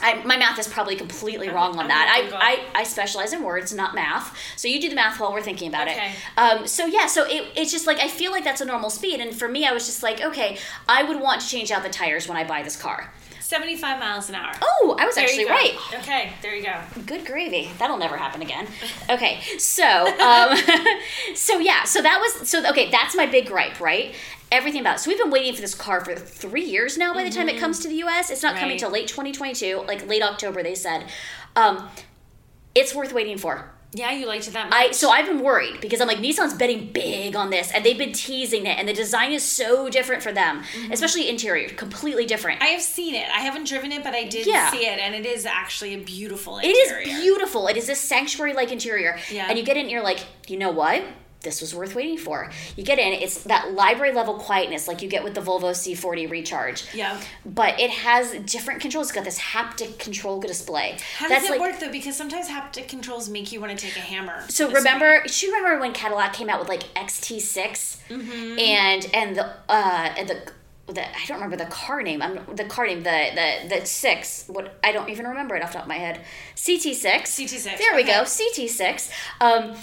S2: I, my math is probably completely wrong on
S1: I'm
S2: that. I, I, I specialize in words, not math. So you do the math while we're thinking about
S1: Okay.
S2: it. Um, so yeah, so it, it's just like I feel like that's a normal speed, and for me, I was just like, okay, I would want to change out the tires when I buy this car.
S1: 75 miles an hour.
S2: Oh, I was
S1: There
S2: actually right.
S1: Okay, there you go.
S2: Good gravy. That'll never happen again. Okay, so um, so yeah, so that was so okay. That's my big gripe, right? Everything about it. So we've been waiting for this car for three years now. By the time it comes to the U.S., it's not coming till late 2022, like late October. They said um, it's worth waiting for.
S1: Yeah, you liked it that much.
S2: I so I've been worried because I'm like Nissan's betting big on this, and they've been teasing it, and the design is so different for them, mm-hmm. especially interior, completely different.
S1: I have seen it. I haven't driven it, but I did
S2: Yeah.
S1: see it, and it is actually a beautiful
S2: It is beautiful. It is a sanctuary like interior.
S1: Yeah.
S2: And you get in and you're like, you know what? This was worth waiting for. You get in, it's that library level quietness like you get with the Volvo C40 Recharge.
S1: Yeah.
S2: But it has different controls. It's got this haptic control display.
S1: How does it work though? Because sometimes haptic controls make you want to take a hammer.
S2: So remember, do you remember when Cadillac came out with like XT6
S1: Mm-hmm.
S2: and and the uh and the the, I don't remember the car name. I'm the car name. The the the six. What I don't even remember it off the top of my head. CT6.
S1: CT6,
S2: There we go. CT6. Um,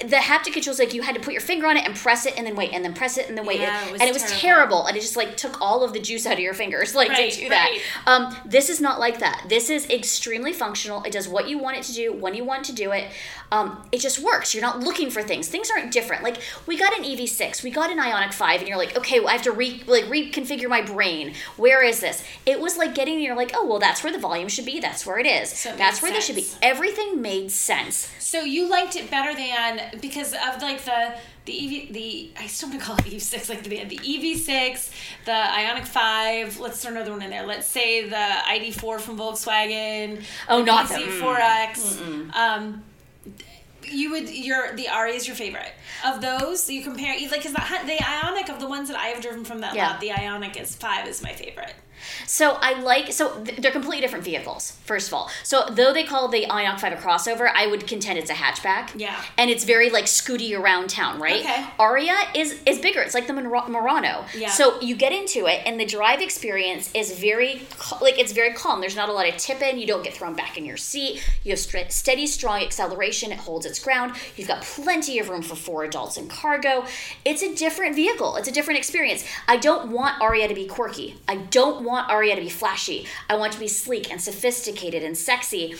S2: the haptic controls like you had to put your finger on it and press it and then wait and then press it and then wait.
S1: Yeah, it was
S2: and it was
S1: terrible.
S2: terrible. and it just like took all of the juice out of your fingers like
S1: Right,
S2: to do that. um, this is not like that. This is extremely functional. It does what you want it to do when you want to do it. Um, it just works. You're not looking for things. Things aren't different. Like we got an ev6 we got an Ioniq 5 and you're like okay well, i have to re like reconfigure my brain. Where is this? It was like getting you're like oh well that's where the volume should be. That's where it is.
S1: So it
S2: that's where this should be. everything made sense.
S1: So you liked it better than because of like the the EV the I still want to call it EV six like the the EV six the Ioniq five let's throw another one in there. Let's say the ID four from Volkswagen
S2: Oh,
S1: the
S2: not them.
S1: Z4 X. Um you would your the Ariya is your favorite. Of those you compare like because the, the Ioniq of the ones that I have driven from that
S2: Yeah.
S1: lot the Ioniq is five is my favorite
S2: So I like so th- they're completely different vehicles. First of all, so though they call the Ioniq Five a crossover, I would contend it's a hatchback.
S1: Yeah.
S2: and it's very like scooty around town, right?
S1: Okay.
S2: Ariya is is bigger. It's like the Mur- Murano.
S1: Yeah.
S2: So you get into it, and the drive experience is very like it's very calm. There's not a lot of tipping. You don't get thrown back in your seat. You have stre- steady, strong acceleration. It holds its ground. You've got plenty of room for four adults and cargo. It's a different vehicle. It's a different experience. I don't want Ariya to be quirky. I don't want Ariya to be flashy. I want to be sleek and sophisticated and sexy.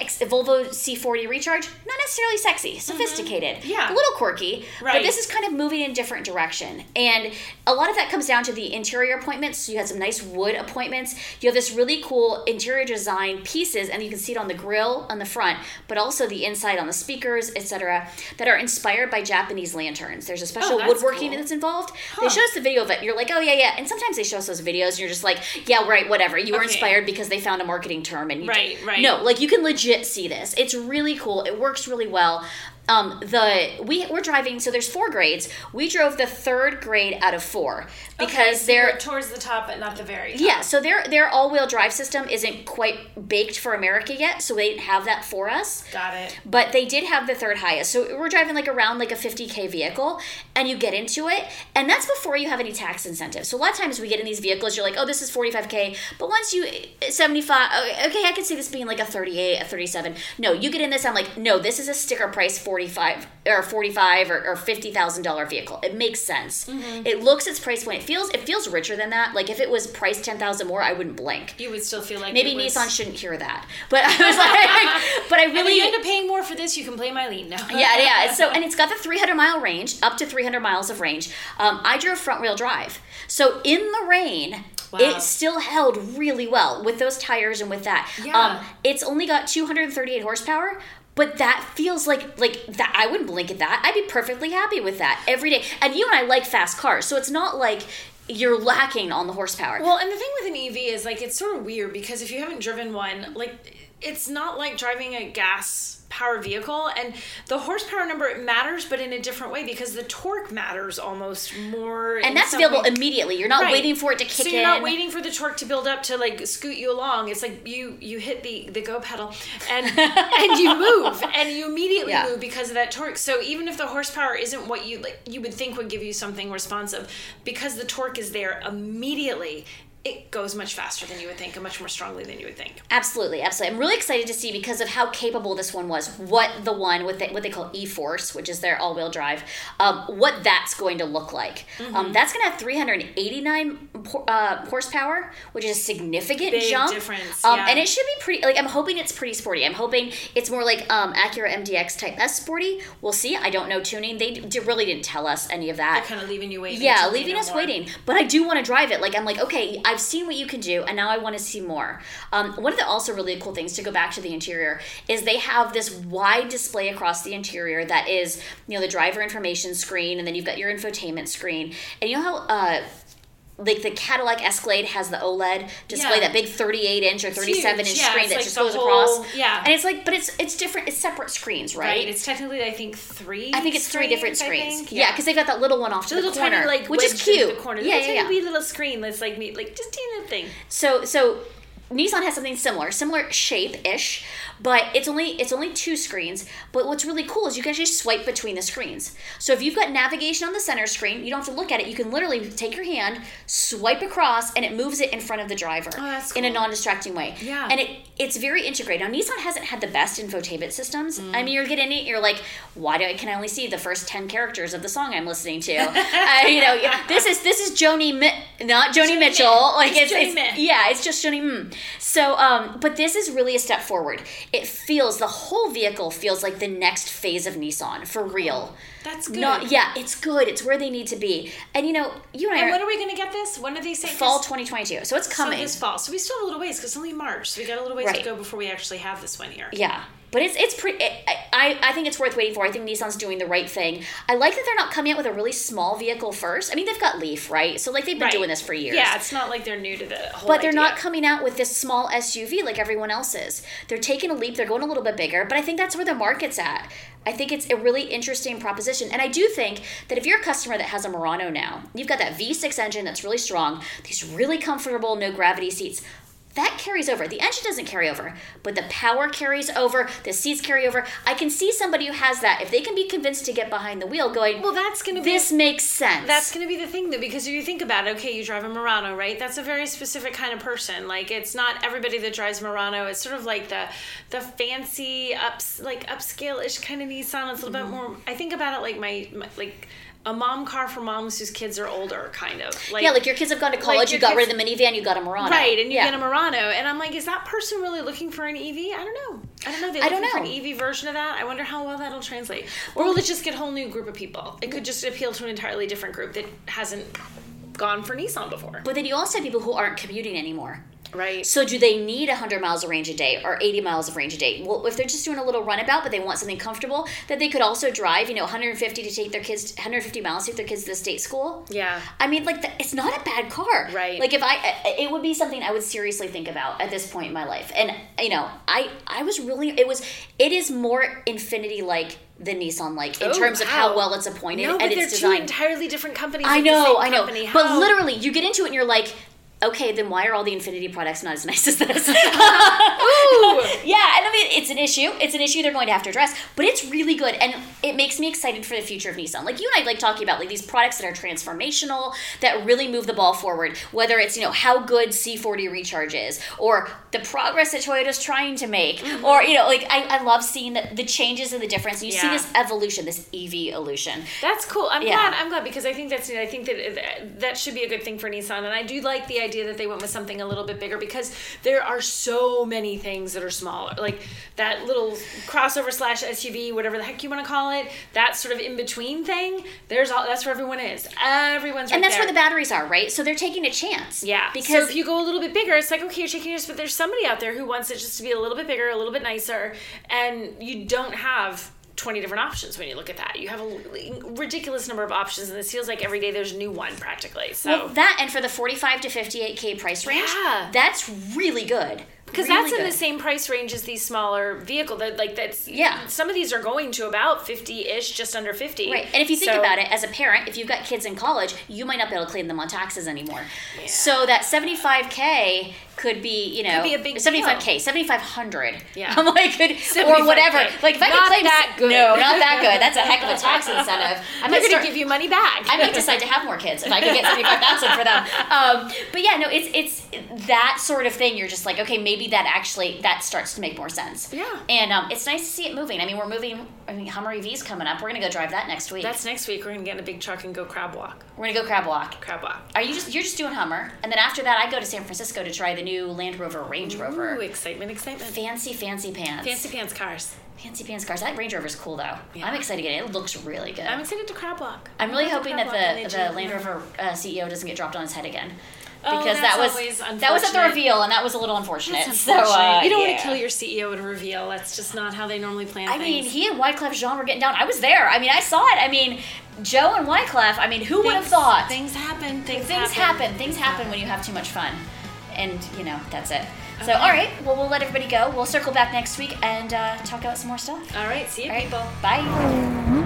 S2: Volvo C40 Recharge, not necessarily sexy, sophisticated,
S1: Mm-hmm. Yeah.
S2: a little quirky, but this is kind of moving in a different direction. And a lot of that comes down to the interior appointments. So you had some nice wood appointments. You have this really cool interior design pieces, and you can see it on the grill on the front, but also the inside on the speakers, etc., that are inspired by Japanese lanterns. There's a special
S1: Oh,
S2: woodworking
S1: cool.
S2: that's involved. They show us the video of it. You're like, oh yeah, yeah. And sometimes they show us those videos, and you're just like, yeah, right, whatever. You were
S1: Okay.
S2: inspired because they found a marketing term, and you
S1: Right, right.
S2: No, like you can legit see this. It's really cool. It works really well. Um, the we we're driving so there's four grades. We drove the third grade out of four because
S1: Okay, so
S2: they're
S1: towards the top but not the very top.
S2: yeah, so their their all wheel drive system isn't quite baked for America yet, so they didn't have that for us.
S1: got it
S2: But they did have the third highest. So we're driving like around like a 50k vehicle and you get into it and that's before you have any tax incentives. So a lot of times we get in these vehicles you're like, "Oh, this is 45k." But once you 75 oh, okay, I could see this being like a 38, a 37. No, you get in this I'm like, "No, this is a sticker price 45 or 45 or, or $50,000 vehicle." It makes sense. It looks its price point. it feels it feels richer than that. Like if it was priced 10,000 more, I wouldn't blink.
S1: you would still feel like
S2: Maybe
S1: it was,
S2: Nissan shouldn't hear that. But I was like but I
S1: And
S2: really
S1: you end up paying more for this, you can play my lean. No.
S2: yeah, yeah. So, and it's got the 300 mile range, up to 300 miles of range. Um, I drove front wheel drive. So, in the rain,
S1: Wow.
S2: it still held really well with those tires and with that.
S1: Yeah.
S2: Um, it's only got 238 horsepower. But that feels like like that. I wouldn't blink at that. I'd be perfectly happy with that every day. And you and I like fast cars, so it's not like you're lacking on the horsepower.
S1: Well, and the thing with an EV is like it's sort of weird because if you haven't driven one, like it's not like driving a gas power vehicle and the horsepower number it matters but in a different way because the torque matters almost more
S2: and that's available
S1: way.
S2: immediately. You're not
S1: Right.
S2: waiting for it to kick
S1: so
S2: in.
S1: you're not waiting for the torque to build up to like scoot you along. It's like you you hit the the go pedal and and you move and you immediately
S2: Yeah.
S1: move because of that torque. So even if the horsepower isn't what you like you would think would give you something responsive, because the torque is there immediately, it goes much faster than you would think and much more strongly than you would think.
S2: Absolutely, absolutely. I'm really excited to see because of how capable this one was. What the one with the, what they call e-4ORCE, which is their all-wheel drive, um, what that's going to look like.
S1: Mm-hmm.
S2: Um, that's going to have 389 uh, horsepower, which is a significant
S1: Big
S2: jump.
S1: difference,
S2: Um,
S1: yeah.
S2: And it should be pretty. Like I'm hoping it's pretty sporty. I'm hoping it's more like um, Acura MDX Type S sporty. We'll see. I don't know tuning. They d- really didn't tell us any of that.
S1: They're kind of leaving you waiting.
S2: Yeah, leaving us
S1: more.
S2: waiting. But I do want to drive it. Like I'm like, okay, I've seen what you can do, and now I want to see more. Um, one of the also really cool things to go back to the interior is they have this wide display across the interior that is, you know, the driver information screen, and then you've got your infotainment screen, and you know how. Uh, like the Cadillac Escalade has the OLED display,
S1: Yeah.
S2: that big 38 inch or 37 inch.
S1: Yeah,
S2: screen that
S1: like
S2: just goes
S1: whole-
S2: across.
S1: yeah.
S2: and it's like, but it's it's different. It's separate screens, right?
S1: Right. It's technically I think three.
S2: I think it's three different
S1: screens,
S2: screens. Yeah, because they've got that little one off to
S1: The
S2: the,
S1: little
S2: corner,
S1: tiny like
S2: which is cute.
S1: The corner.
S2: Yeah,
S1: Little
S2: yeah,
S1: tiny
S2: yeah.
S1: wee little screen that's like me, like just teeny little thing.
S2: So so Nissan has something similar, similar shape ish, But it's only it's only two screens. But what's really cool is you can actually swipe between the screens. So if you've got navigation on the center screen, you don't have to look at it. You can literally take your hand, swipe across, and it moves it in front of the driver
S1: Oh, that's
S2: in a non-distracting way.
S1: Yeah.
S2: And it it's very integrated. Now Nissan hasn't had the best infotainment systems. I mean, you're getting it. You're like, why do I can I only see the first ten characters of the song I'm listening to? uh, you know, this is this is Joni, Mi- not Joni Mitchell. Like it's,
S1: Joni
S2: it's
S1: Mi.
S2: yeah, it's just Joni. Mm. So, um, but this is really a step forward. It feels the whole vehicle feels like the next phase of Nissan for real.
S1: That's good.
S2: Not yeah, it's good. It's where they need to be. And you know, you and I
S1: And
S2: are
S1: when are we going to get this? When are they saying
S2: fall 2022, so it's
S1: So
S2: coming.
S1: this fall. So we still have a little ways because it's only March. So we got a little ways
S2: Right.
S1: to go before we actually have this one here.
S2: Yeah. But it's it's pretty. It, I I think it's worth waiting for. I think Nissan's doing the right thing. I like that they're not coming out with a really small vehicle first. I mean, they've got Leaf, right? So like they've been
S1: Right.
S2: doing this for years.
S1: Yeah, it's not like they're new to the whole
S2: But they're not coming out with this small SUV like everyone else is. They're taking a leap. They're going a little bit bigger. But I think that's where the market's at. I think it's a really interesting proposition. And I do think that if you're a customer that has a Murano now, you've got that V6 engine that's really strong, these really comfortable, no gravity seats. That carries over. The engine doesn't carry over, but the power carries over, the seats carry over. I can see somebody who has that, if they can be convinced to get behind the wheel, going,
S1: Well, that's going to be
S2: this makes sense.
S1: That's going to be the thing, though, because if you think about it, okay, you drive a Murano, right? That's a very specific kind of person. Like, it's not everybody that drives Murano. It's sort of like the the fancy, ups like upscale-ish kind of Nissan. It's a little bit mm-hmm. more. I think about it like my, my like a mom car for moms whose kids are older, kind of. Like,
S2: yeah, like your kids have gone to college, you
S1: your
S2: got rid of the minivan, you got a Murano.
S1: Right, and you
S2: Yeah.
S1: get a Murano, and I'm like, is that person really looking for an EV? I don't know. I don't know. They
S2: I don't
S1: looking for
S2: know.
S1: an EV version of that. I wonder how well that'll translate. Or will it just get a whole new group of people? It could just appeal to an entirely different group that hasn't gone for Nissan before.
S2: But then you also have people who aren't commuting anymore.
S1: Right.
S2: So do they need 100 miles of range a day or 80 miles of range a day? Well, if they're just doing a little runabout, but they want something comfortable, that they could also drive, you know, 150 to take their kids, 150 miles to take their kids to the state school.
S1: Yeah.
S2: I mean, like, the, it's not a bad car.
S1: Right.
S2: Like, if I, uh, uh, it would be something I would seriously think about at this point in my life. And, you know, I, I was really, it was, it is more Infiniti like the Nissan like in
S1: Oh,
S2: terms of
S1: wow.
S2: how well it's appointed
S1: No, but
S2: and
S1: they're
S2: its
S1: two
S2: design.
S1: entirely different companies.
S2: I know, I know.
S1: company.
S2: But literally, you get into it and you're like, okay, then why are all the Infiniti products not as nice as this?
S1: Ooh.
S2: yeah, and I mean, it's an issue. It's an issue they're going to have to address, but it's really good, and it makes me excited for the future of Nissan. Like you and I like talking about like these products that are transformational, that really move the ball forward. Whether it's you know how good C40 recharge is, or the progress that Toyota's trying to make, mm-hmm. or you know, like I, I love seeing the, the changes and the difference. And you see this evolution, this EV evolution.
S1: That's cool. I'm
S2: Yeah.
S1: glad. I'm glad because I think that's. I think that that should be a good thing for Nissan, and I do like the idea that they went with something a little bit bigger because there are so many things that are smaller, like that little crossover slash SUV, whatever the heck you want to call it. That sort of in between thing. There's all. That's where everyone is. Everyone's right
S2: and that's
S1: there.
S2: where the batteries are, right? So they're taking a chance.
S1: Yeah,
S2: Because
S1: so if you go a little bit bigger, it's like okay, you're taking yours, but there's somebody out there who wants it just to be a little bit bigger, a little bit nicer, and you don't have 20 different options when you look at that. You have a ridiculous number of options, and this feels like every day there's a new one practically. So
S2: Well, that and for the 45 to 58k price range,
S1: Yeah.
S2: that's really good.
S1: Because
S2: Really
S1: that's in
S2: good.
S1: the same price range as these smaller vehicle that like that's
S2: Yeah.
S1: some of these are going to about 50ish just under 50
S2: Right. And if you think
S1: So-
S2: about it, as a parent, if you've got kids in college, you might not be able to claim them on taxes anymore. yeah. So that 75k could be, you know,
S1: be a big
S2: 75k, 7500.
S1: Yeah.
S2: I'm like, could, or
S1: 75K.
S2: whatever. Like if I could claim
S1: that good.
S2: No, not that good. That's a heck of a tax incentive. I
S1: they're
S2: might
S1: going to give you money back
S2: I might decide to have more kids if I could get seventy five thousand for them. Um, but yeah, no, it's it's that sort of thing. You're just like, okay, maybe that actually that starts to make more sense.
S1: Yeah.
S2: and um, it's nice to see it moving. I mean, we're moving. I mean, Hummer EV's coming up. We're gonna go drive that next week.
S1: that's next week we're to get in a big truck and go crab walk
S2: we're gonna go crab walk.
S1: crab walk
S2: Are you just you're just doing Hummer, and then after that, I go to San Francisco to try the new Land Rover Range Rover.
S1: Ooh, excitement excitement
S2: Fancy, fancy pants.
S1: fancy pants cars
S2: fancy pants cars. That Range Rover's cool though. I'm excited to get it. It looks really good.
S1: I'm excited to crab walk.
S2: I'm really
S1: have to
S2: hoping that
S1: crab walk in
S2: the, the Land Rover uh, CEO doesn't get dropped on his head again.
S1: Oh,
S2: Because that was that was at the reveal, and that was a little unfortunate.
S1: That's
S2: so
S1: unfortunate.
S2: uh,
S1: you don't
S2: yeah.
S1: want to kill your CEO at a reveal. That's just not how they normally plan things.
S2: I mean, he and Wyclef Jean were getting down. I was there. I mean, I saw it. I mean, Joe and Wyclef. I mean, who would have thought?
S1: Things happen. Things,
S2: Things
S1: happen.
S2: happen. Things happen when you have too much fun, and you know that's it. So, all right. Well, we'll let everybody go. We'll circle back next week and uh, talk about some more stuff.
S1: All right. See you,
S2: All right.
S1: people.
S2: Bye.